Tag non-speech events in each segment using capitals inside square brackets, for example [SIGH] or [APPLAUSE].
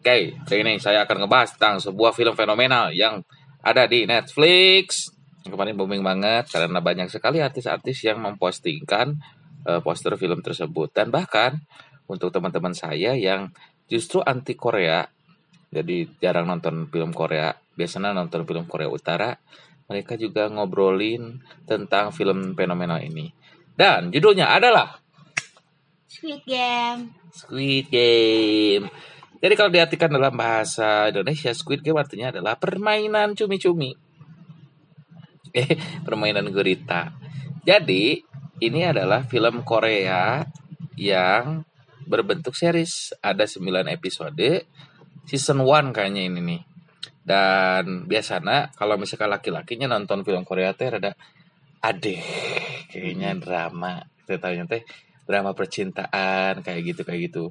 Oke, kali ini saya akan ngebahas tentang sebuah film fenomenal yang ada di Netflix. Kemarin booming banget karena banyak sekali artis-artis yang mempostingkan uh, poster film tersebut dan bahkan untuk teman-teman saya yang justru anti Korea, jadi jarang nonton film Korea, biasanya nonton film Korea Utara, mereka juga ngobrolin tentang film fenomenal ini. Dan judulnya adalah Squid Game. Squid Game. Jadi kalau diartikan dalam bahasa Indonesia, Squid Game artinya adalah permainan cumi-cumi. [LAUGHS] Eh, permainan gurita. Jadi, ini adalah film Korea yang berbentuk series. Ada 9 episode. Season 1 kayaknya ini nih. Dan biasanya kalau misalkan laki-lakinya nonton film Korea teh ada ade kayaknya drama ceritanya teh drama percintaan kayak gitu kayak gitu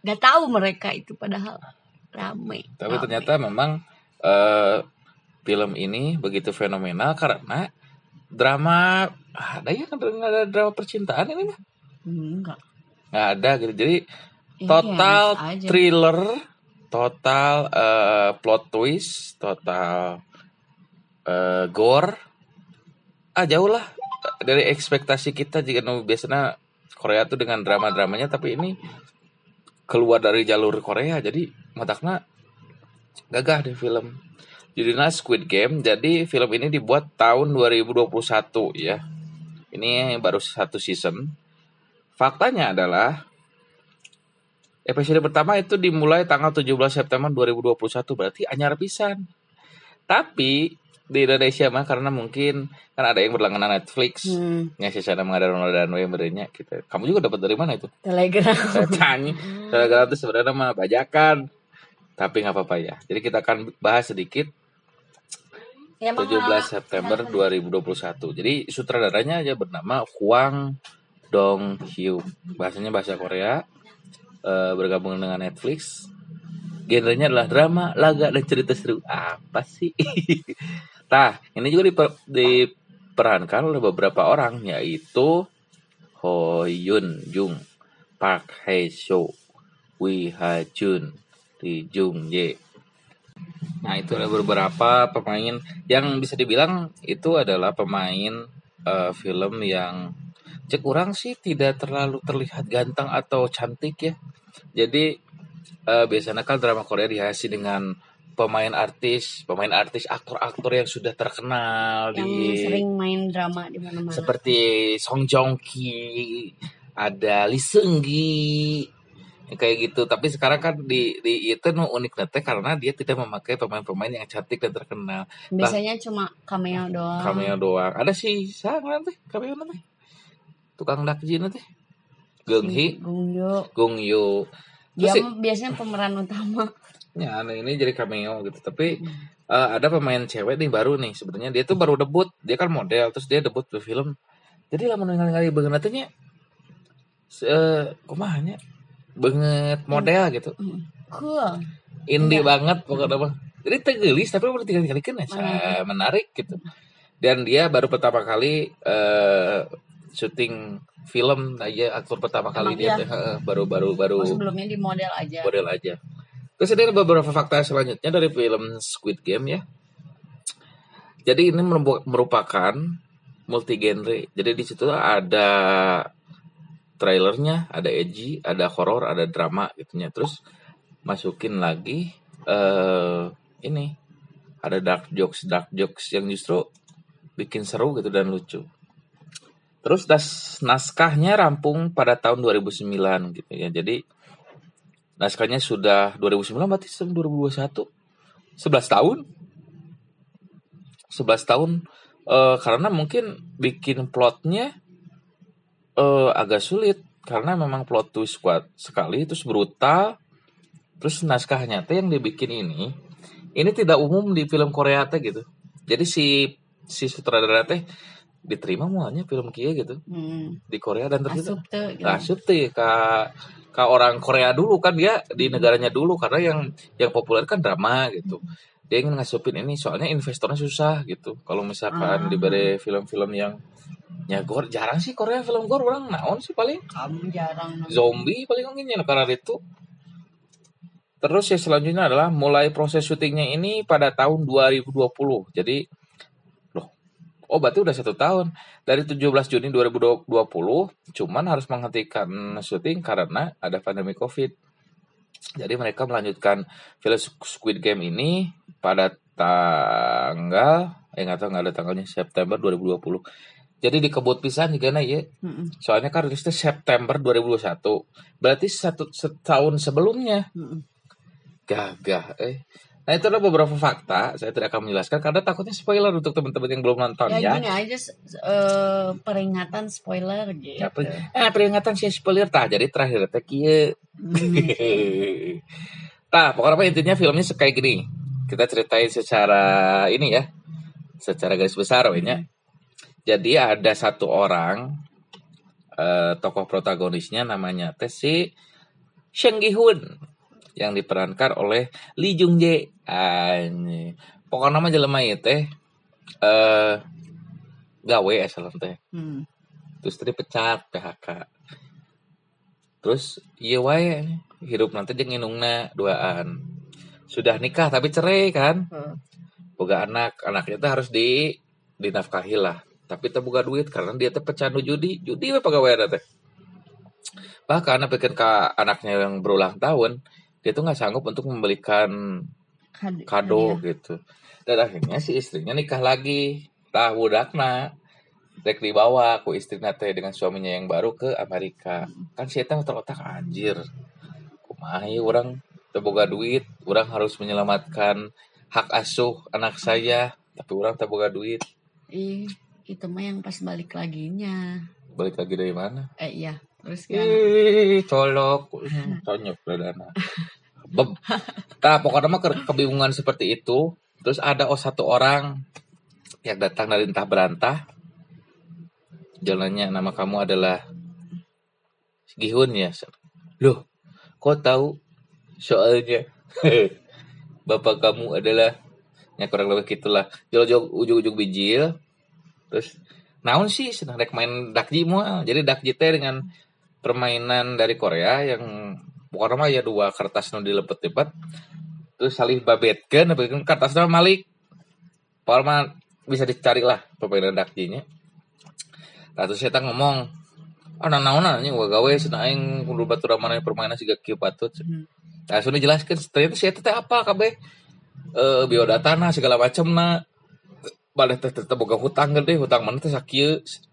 Gak tahu mereka itu padahal ramai. tapi ternyata memang eh, film ini begitu fenomenal karena drama ada ya kan nggak ada drama percintaan ini mah enggak. nggak ada gitu jadi Ini total aja. thriller total eh, plot twist total eh, gore ah jauh lah dari ekspektasi kita jika biasanya Korea tuh dengan drama-dramanya tapi ini keluar dari jalur Korea jadi matakna gagah deh film. Judulnya Squid Game jadi film ini dibuat tahun 2021 ya. Ini baru satu season. Faktanya adalah episode pertama itu dimulai tanggal 17 September 2021 berarti anyar pisan. Tapi di Indonesia mah karena mungkin kan ada yang berlangganan Netflix Hmm, yang sih sana mengadakan Ramadan we berenya kita kamu juga dapat dari mana itu? Telegram. saya tanya. Telegram itu sebenarnya mah bajakan tapi nggak apa-apa ya. Jadi kita akan bahas sedikit. Ya, 17 September 2021 jadi sutradaranya aja bernama Hwang Dong Hyuk bahasanya bahasa Korea. Eh, bergabung dengan Netflix. Genrenya adalah drama laga dan cerita seru. Apa sih [LAUGHS] Nah, ini juga diper- diperankan oleh beberapa orang yaitu Ho Yun Jung, Park Hae Soo, Wi Ha Jun, Lee Jung Ye. Nah, itu ada beberapa pemain yang bisa dibilang itu adalah pemain eh, film yang cek orang sih tidak terlalu terlihat ganteng atau cantik ya. Jadi eh, biasanya kan drama Korea dihiasi dengan pemain artis, pemain artis, aktor-aktor yang sudah terkenal yang di sering main drama di mana-mana. seperti Song Joong Ki, ada Lee Seung Gi, kayak gitu. Tapi sekarang kan di di itu nu unik nate karena dia tidak memakai pemain-pemain yang cantik dan terkenal. Biasanya cuma cameo doang. Cameo doang. Ada si siapa nanti cameo nanti? Tukang dakji nanti. Geung Hee, Gung Yo. Gung Yoo. Dia biasanya pemeran utama. Ya, nah ini jadi cameo gitu. Tapi eh, ada pemain cewek nih baru nih sebenarnya dia tuh baru debut. Dia kan model terus dia debut di film. Jadi lama ningali banget tanya eh kumahanya banget model gitu. Cool. Indie Iya. banget pokoknya mah. Jadi tegelis tapi udah tinggal kali kan Menarik. menarik gitu. Dan dia baru pertama kali eh syuting film aja aktor pertama kali Emang dia iya? teh, heeh, baru baru baru Oh, sebelumnya di model aja. model aja. Terus ada beberapa fakta selanjutnya dari film Squid Game ya. Jadi ini merupakan multi genre. Jadi di situ ada trailernya, ada edgy, ada horor, ada drama gitunya. Terus masukin lagi eh ini ada dark jokes, dark jokes yang justru bikin seru gitu dan lucu. Terus das, naskahnya rampung pada tahun 2009 gitu ya. Jadi naskahnya sudah 2009 berarti sebelum 2021 11 tahun? 11 tahun eh, karena mungkin bikin plotnya eh, agak sulit. Karena memang plot twist kuat sekali terus brutal. Terus naskahnya teh yang dibikin ini ini tidak umum di film Korea teh gitu. Jadi si si sutradara teh diterima mulanya film kia gitu Hmm. di Korea dan ternyata gitu. asup teh ka ka orang Korea dulu kan dia di negaranya dulu karena yang yang populer kan drama gitu dia ingin ngasupin ini soalnya investornya susah gitu kalau misalkan Ah. diberi film-film yang Ya gore jarang sih Korea film gore orang naon sih paling Kamu jarang zombie paling mungkin ya karena itu. Terus ya selanjutnya adalah mulai proses syutingnya ini pada tahun 2020. Jadi oh berarti udah satu tahun dari 17 Juni 2020. Cuman harus menghentikan syuting karena ada pandemi COVID. Jadi mereka melanjutkan film Squid Game ini pada tanggal eh nggak tahu nggak ada tanggalnya September 2020. Jadi dikebut pisan juga nah ya. Soalnya kan rilisnya September 2021. Berarti satu setahun sebelumnya. Gagah eh. Nah itu adalah beberapa fakta. Saya tidak akan menjelaskan karena takutnya spoiler untuk teman-teman yang belum nonton Ya, ya. gini aja eh, peringatan spoiler gitu. Ya, per- eh, peringatan sih spoiler tah. Jadi terakhir teh kieu. Hmm. [LAUGHS] Nah, pokoknya intinya filmnya kayak gini. Kita ceritain secara ini ya. Secara garis besar we nya. Jadi ada satu orang eh, tokoh protagonisnya namanya teh si Sheng Gi Hun yang diperankan oleh Lee Jung Jae. Pokoknya nama jelema ieu teh eh gawe asal teh. Hmm. terus tadi pecat PHK terus iya wae hidup nanti jeung indungna duaan. Sudah nikah tapi cerai kan? Eh, boga anak anaknya itu harus di dinafkahi lah. Tapi teu boga duit karena dia teh pecandu judi. Judi we pegawai teh. Bahkan bikin ke anaknya yang berulang tahun dia tuh nggak sanggup untuk membelikan had- kado hadiah. gitu. Dan akhirnya si istrinya nikah lagi. Tah budakna. Rek dibawa ku istri teh dengan suaminya yang baru ke Amerika. Kan si eta otak-otak anjir. Kumaha ieu urang? Teu boga duit. Urang harus menyelamatkan hak asuh anak saya. Tapi urang teu boga duit. Ih, itu mah yang pas balik laginya. balik lagi dari mana? Eh iya, terus kan. Ih, colok [LAUGHS] conyok Beb. Nah, pokoknya mah ke- kebingungan seperti itu. Terus ada oh satu orang yang datang dari entah berantah. Jalannya nama kamu adalah Gihun ya. Loh, kok tahu? Soalnya [LAUGHS] bapak kamu adalah ya kurang lebih gitulah. Jauh-jauh ujung-ujung bijil. Terus naon sih senang rek main dakji moal. Jadi dakji teh dengan permainan dari Korea yang mah ya dua kertas nu dilepet-lepet terus salih babetkeun babetkeun kertasnya malik. Mah bisa dicari lah permainan dakjinya nah, terus saya ngomong ah nah naon anjing gua gawe cenah aing kudu batur mana permainan siga kieu patut. Hmm. nah sudah jelaskan ternyata saya teh apa kabeh? Eh biodata nah segala macam na balik teh tetep boga hutang gede hutang mana teh sakieu. Mm-mm.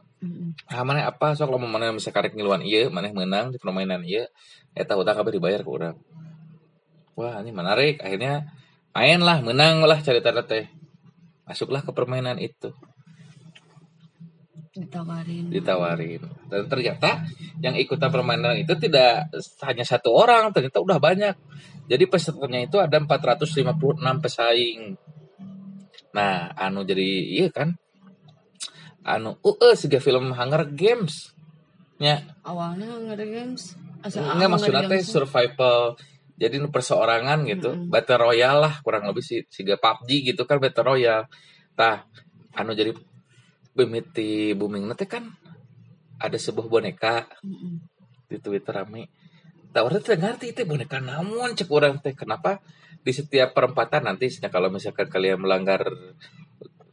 Ah mana apa? Sok lamun mana bisa karek ngiluan iya mana menang di permainan iya eta hutang kabeh dibayar ke urang. Wah ini menarik. Akhirnya main lah menang lah cerita teh. Masuklah ke permainan itu. Ditawarin. ditawarin. Dan ternyata yang ikutan permainan itu tidak hanya satu orang ternyata udah banyak. Jadi pesertanya itu ada 456 pesaing. Nah anu jadi iya kan anu uh siga film Hunger Games. Nya. Awalnya Hunger Games. Asa Enggak maksudnya teh survival. Jadi nu perseorangan gitu. Mm-mm. battle royale lah kurang lebih si siga PUBG gitu kan battle royale. Tah anu jadi bemiti booming nanti kan ada sebuah boneka Mm-mm. di Twitter rame. Tak orang teh ngerti itu boneka namun cek orang teh kenapa di setiap perempatan nanti kalau misalkan kalian melanggar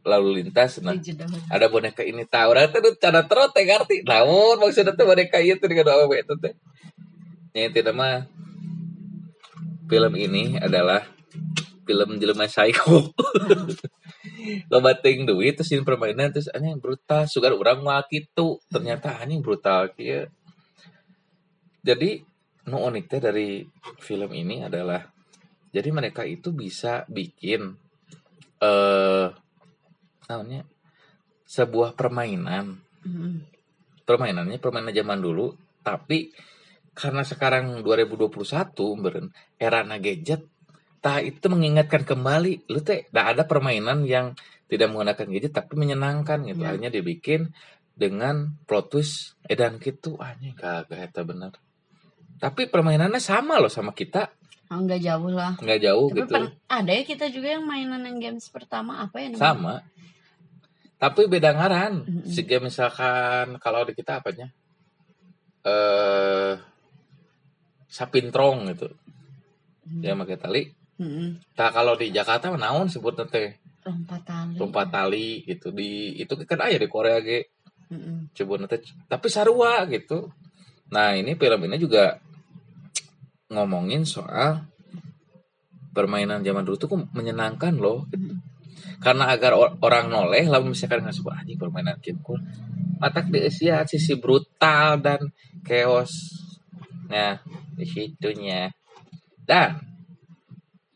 lalu lintas. Nah ada boneka ini. Tahu teh nu cara terus teh ngerti? Namun maksudnya teh boneka itu dengan awewe itu teh yang tidak mah. Film ini adalah film jelema psycho. [LAUGHS] Loba ting duit terus ini permainan terus anjing brutal. Sugar orang mah gitu. Ternyata anjing brutal kieu jadi nu unik teh dari film ini adalah jadi mereka itu bisa bikin eh namanya sebuah permainan. Mm-mm. permainannya permainan zaman dulu tapi karena sekarang 2021 beren era na gadget tah itu mengingatkan kembali. Lu teh dah ada permainan yang tidak menggunakan gadget tapi menyenangkan gitu. Akhirnya dibikin dengan plot twist edan gitu. Anjing kagak eta bener. Tapi permainannya sama loh sama kita Enggak jauh lah. nggak jauh Tapi gitu ada ya kita juga yang mainan yang games pertama apa ya namanya? sama Tapi beda ngaran. Mm-mm. Jika misalkan kalau di kita apanya? Eh sapintrong gitu. Dia pakai tali. Mm-mm. Nah, kalau di Jakarta naon sebut teh lompat tali lompat tali gitu di itu kan aya di Korea ge Mm-mm. coba nanti tapi sarua gitu nah ini film ini juga ngomongin soal permainan zaman dulu tuh kok menyenangkan loh. Karena agar or- orang noleh lalu misalkan nggak suka anjing permainan game cool matak di Asia sisi brutal dan chaos. Nah di situnya. Dan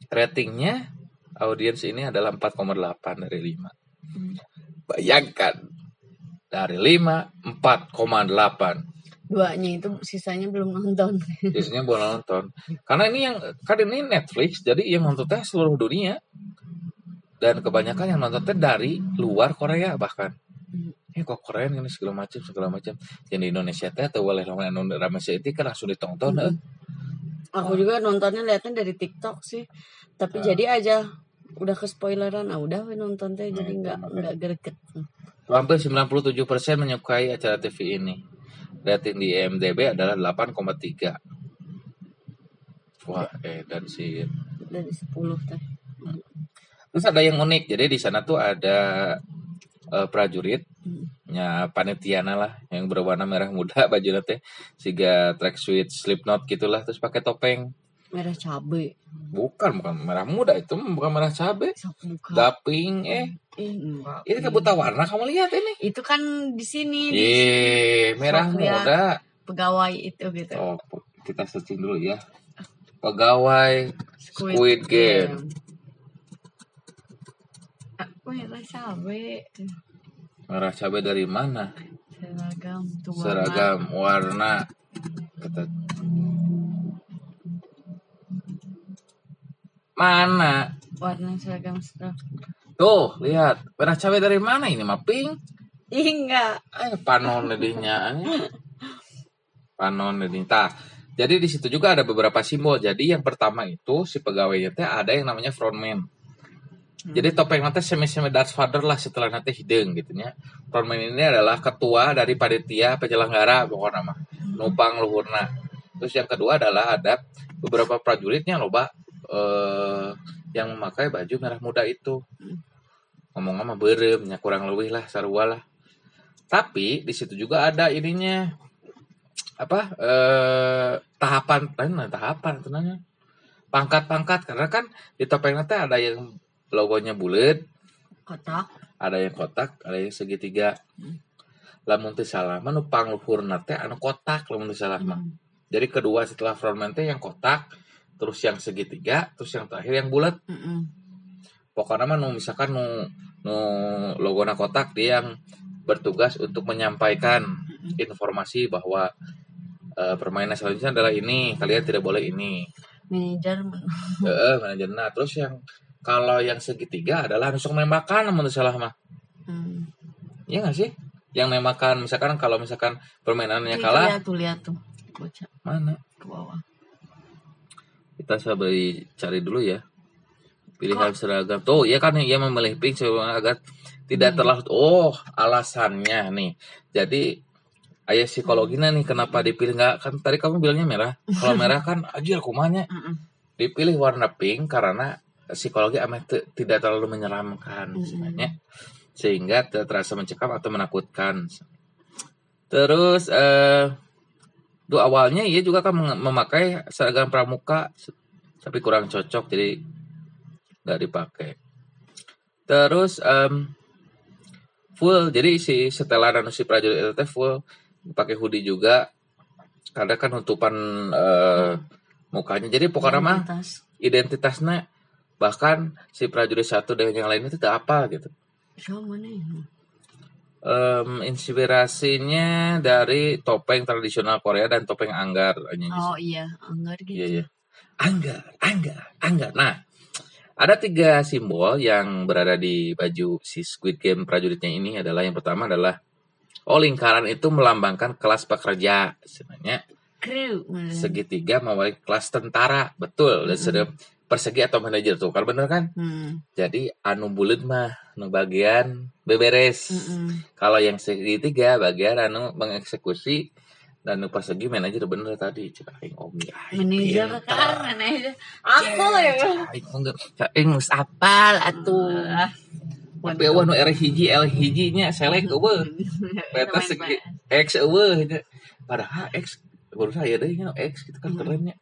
ratingnya audiens ini adalah 4,8 dari 5 Hmm. bayangkan dari 5 4,8 duanya itu sisanya belum nonton. [LAUGHS] Biasanya buat nonton. Karena ini yang kan ini Netflix jadi yang nonton teh seluruh dunia. Dan kebanyakan yang nonton teh dari luar Korea bahkan. Hmm. eh kok keren ini segala macam segala macam. Yang di Indonesia teh atau boleh ramai ramai itu kan langsung ditonton eh. aku juga nontonnya liatnya dari TikTok sih. Tapi Ah. jadi aja udah ke spoileran ah udah we nonton teh. Jadi itu nggak nggak greget. Hampir 97% menyukai acara TV ini rating di IMDb adalah 8,3 wah eh dan si dari 10 teh Terus ada yang unik, jadi di sana tuh ada eh, prajurit, Hmm. nya panitiana lah, yang berwarna merah muda [LAUGHS] baju teh, siga tracksuit Slipknot gitulah, terus pakai topeng. Merah cabe Bukan, bukan merah muda itu, bukan merah cabe, daping, eh, Ih, enggak. ini kan buta warna kamu lihat ini. itu kan di sini di Ye, merah muda. pegawai itu gitu Oh, kita searching dulu ya. Pegawai Squid Game. Ah, merah cabe merah cabe dari mana? seragam tuh warna. Seragam warna. Kata Mana? warna seragam seragam Tuh, lihat. Merah cabai dari mana ini mah pink? Ih, enggak Eh, panon dedinya. Panon dedinya. Tah, jadi di situ juga ada beberapa simbol. Jadi yang pertama itu si pegawainya teh ada yang namanya frontman. Jadi topeng nanti semi-semi Darth Vader lah setelah nanti hidung gitu ya. Frontman ini adalah ketua dari panitia penyelenggara pokoknya mah. Nupang luhurna. Terus yang kedua adalah ada beberapa prajuritnya loh, Pak. Eh, yang memakai baju merah muda itu. Ngomong sama berem, ya kurang lebih lah sarua lah. Tapi di situ juga ada ininya. Apa eh tahapan nah, tahapan tenangnya. Pangkat-pangkat karena kan di topeng nanti ada yang logonya bulat. Kotak. Ada yang kotak ada yang segitiga. Lamun teu salah mah nu pangluhurna teh anu kotak lamun teu salah mah Hmm. jadi kedua setelah frontman teh yang kotak terus yang segitiga terus yang terakhir yang bulat. Mm-mm. pokoknya mah nu misalkan nu nu logona kotak dia yang bertugas untuk menyampaikan informasi bahwa eh, permainan selanjutnya adalah ini kalian tidak boleh ini. Manajer. Men- Heeh, manajerna terus yang kalau yang segitiga adalah langsung nembakan teu salah mah. Hmm. Iya gak sih? Yang nemakan misalkan kalau misalkan permainannya Itu kalah. lihat tuh lihat tuh baca mana? ke bawah Kita coba cari dulu ya. Pilihan seragam. Tuh, ya kan ia memilih pink agar tidak terlalu oh, alasannya nih. Jadi ayah psikologinya nih kenapa dipilih nggak kan tadi kamu bilangnya merah. Kalau [LAUGHS] merah kan aja Mm-mm. dipilih warna pink karena psikologi amat tidak terlalu menyeramkan Mm-mm. sebenarnya sehingga terasa mencekam atau menakutkan terus eh tuh awalnya ia juga kan memakai seragam pramuka tapi kurang cocok jadi nggak dipakai terus em, full jadi si setelan dan si prajurit itu full pakai hoodie juga karena kan nutupan eh, mukanya jadi pokoknya mah Identitas. identitasnya bahkan si prajurit satu dengan yang lain itu tidak apa gitu Siapa nih? Em, inspirasinya dari topeng tradisional Korea dan topeng anggar Oh iya, anggar gitu. iya. Iya anggar anggar anggar. Nah ada tiga simbol yang berada di baju si Squid Game prajuritnya ini. Adalah yang pertama adalah oh lingkaran itu melambangkan kelas pekerja. Sebenarnya Kru. segitiga mewakili kelas tentara. Betul dan Mm-mm. sedep persegi atau manajer tuh kan bener kan Hmm. jadi anu bulut mah nu bagian beberes Mm-mm. kalau yang segitiga bagian anu mengeksekusi dan nu persegi manajer bener tadi cek aing om ya Manajer kan, manajer. Aku ya. Aing geus apal atuh tapi eueuh nu R hiji L hiji nya selek eueuh [LAUGHS] Peta segi X eueuh. Padahal X baru saya deh nya X gitu kan Hmm. kerennya.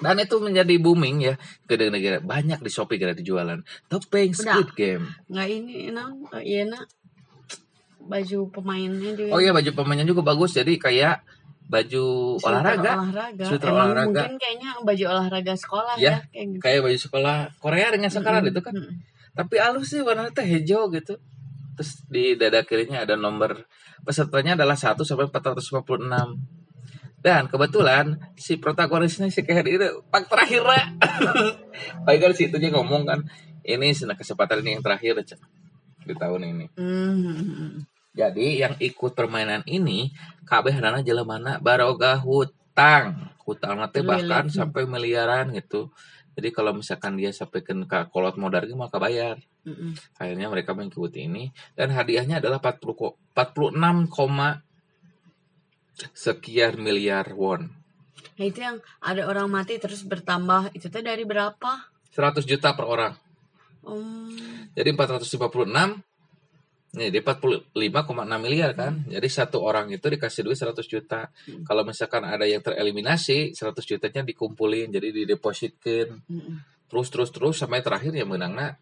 Dan itu menjadi booming ya ke negara banyak di Shopee gara dijualan. Topeng Squid Game. Nggak ini, nang, iya nak. Baju pemainnya juga. Oh iya baju pemainnya juga bagus jadi kayak baju olahraga olahraga. Emang olahraga. mungkin kayaknya baju olahraga sekolah Ya, ya, kayak gitu. kayak baju sekolah Korea dengan sekarang Mm-mm. itu kan. Mm-mm. Tapi halus sih warnanya teh hijau gitu. Terus di dada kirinya ada nomor pesertanya adalah 1 sampai 456. Dan kebetulan si protagonisnya si Keher ini pak terakhir lah. [LAUGHS] Baik kan si itunya ngomong kan, ini kesempatan ini yang terakhir di tahun ini. Hmm. Jadi yang ikut permainan ini kabeh adalah jelemana baroga hutang. Hutang nanti bahkan sampai miliaran gitu. Jadi kalau misalkan dia sampai ke kolot modal maka bayar. Mm-mm. Akhirnya mereka mengikuti ini dan hadiahnya adalah 40 ko- 46, koma sekian miliar won. Nah itu yang ada orang mati terus bertambah itu teh dari berapa? 100 juta per orang. Um, Jadi 456 Nih, dia 45,6 miliar kan. Jadi satu orang itu dikasih duit 100 juta. Kalau misalkan ada yang tereliminasi, 100 jutanya dikumpulin, jadi didepositkan. mm-mm. Terus terus terus sampai terakhir ya menangnya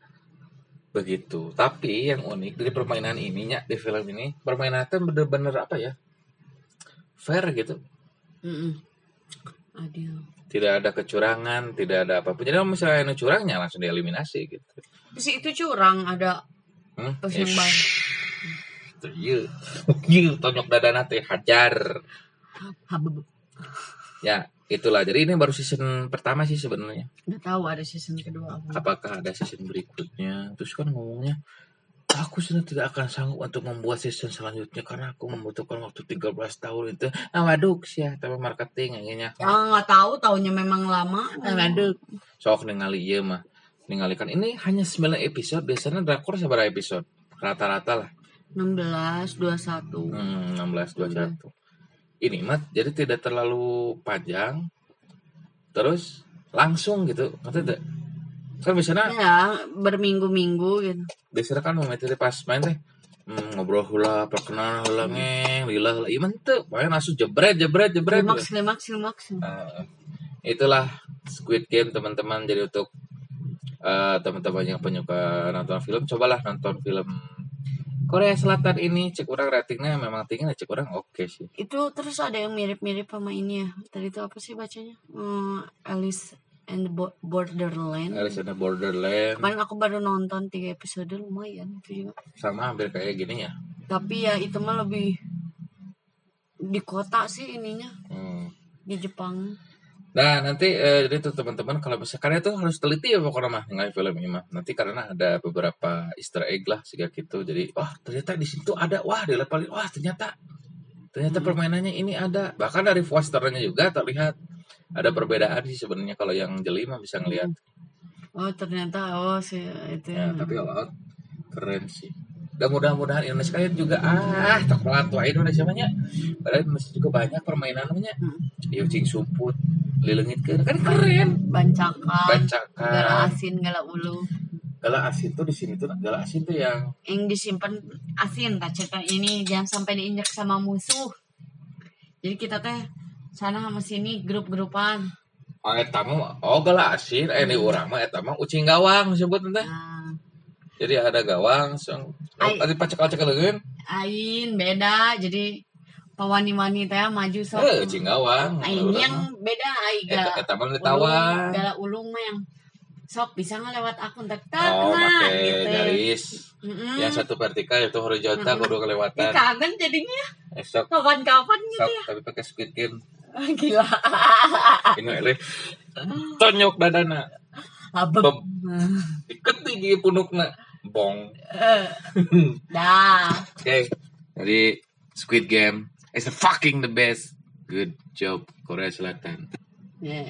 begitu. Tapi yang unik dari permainan ininya di film ini, permainan itu bener-bener apa ya? Fair gitu. Mm-mm. Adil. Tidak ada kecurangan, tidak ada apa pun. Jadi kalau misalnya yang curangnya langsung dieliminasi gitu. Terus itu curang ada Hmm? Terus yang Ish. baik. Iya, iya, [LAUGHS] tonyok dadana teh hajar. Ya, itulah. Jadi ini baru season pertama sih sebenarnya. Nggak tahu ada season kedua apa. Apakah ada season berikutnya? Terus kan ngomongnya, aku sudah tidak akan sanggup untuk membuat season selanjutnya karena aku membutuhkan waktu 13 tahun itu. Ah, waduh sih ya, tapi marketing kayaknya. Ya nggak tahu tahunya memang lama. Ah, waduh. Sok ningali iya mah. Ninggalikan ini hanya 9 episode, biasanya drakor seberapa episode? Rata-rata lah. 16 21. Hmm, 16 21. Ini mah jadi tidak terlalu panjang. Terus langsung gitu. Ngerti tidak? Kan biasanya Ya, berminggu-minggu gitu. biasanya kan metode pas main teh hmm, ngobrol hula perkenalan hula ngeng lila hula iya tuh. Main langsung jebret jebret jebret Klimaks, klimaks, klimaks. Nah, itulah Squid Game teman-teman. Jadi untuk eh, teman-teman yang penyuka nonton film cobalah nonton film Korea Selatan ini. Cek orang ratingnya memang tinggi nah, cek orang oke sih. Itu terus ada yang mirip-mirip sama ini ya. Tadi itu apa sih bacanya? Hmm, Alice and the Bo- Borderland. Alice in the Borderland Kemarin aku baru nonton tiga episode lumayan itu juga. sama hampir kayak gini ya Tapi ya itu mah lebih di kota sih ininya Hmm. di Jepang. Nah nanti eh, jadi tuh teman-teman kalau misalkan itu harus teliti ya pokoknya mah nilai film ini mah nanti karena ada beberapa Easter egg lah sehingga gitu jadi wah ternyata di situ ada wah dilepalin wah ternyata ternyata Hmm. permainannya ini ada bahkan dari posternya juga terlihat ada perbedaan sih sebenarnya kalau yang jeli mah bisa ngelihat Oh ternyata oh sih itu. ya tapi all out keren sih dan mudah-mudahan Indonesia kalian juga ah coklat wah Indonesia banyak padahal Indonesia juga banyak permainan namanya Hmm. ya cing sumput lilengit kan kan keren Bancakan. Gala bancakan asin, gala ulu. Gala asin tuh di sini tuh gala asin tuh yang Yang disimpan asin tak cerita ini jangan sampai diinjak sama musuh. Jadi kita teh sana sama sini grup-grupan. oh eta mah oh gala asin eh ini orang mah eta mah ucing gawang disebut teh. Nah, Jadi ada gawang sing Ai. tadi pacekal cekaleun Ain beda jadi pawani-wani teh maju sok. eh ucing gawang. Ini yang beda ai eta gala eta mah ulung, ditawang. gala ulung mah yang sok bisa nggak lewat akun tak Oh, nah gitu. garis. Mm-mm. Yang satu vertikal itu horizontal Mm-mm. kudu kelewatan. kangen jadinya Esok kapan-kapan gitu sok ya. tapi pakai squid game. Gila. Ini eleh. Tonyok dadana. Beb. Iket tinggi punukna. Bong. [LAUGHS] Dah. Oke. Jadi Squid Game is the fucking the best. Good job Korea Selatan. Ya,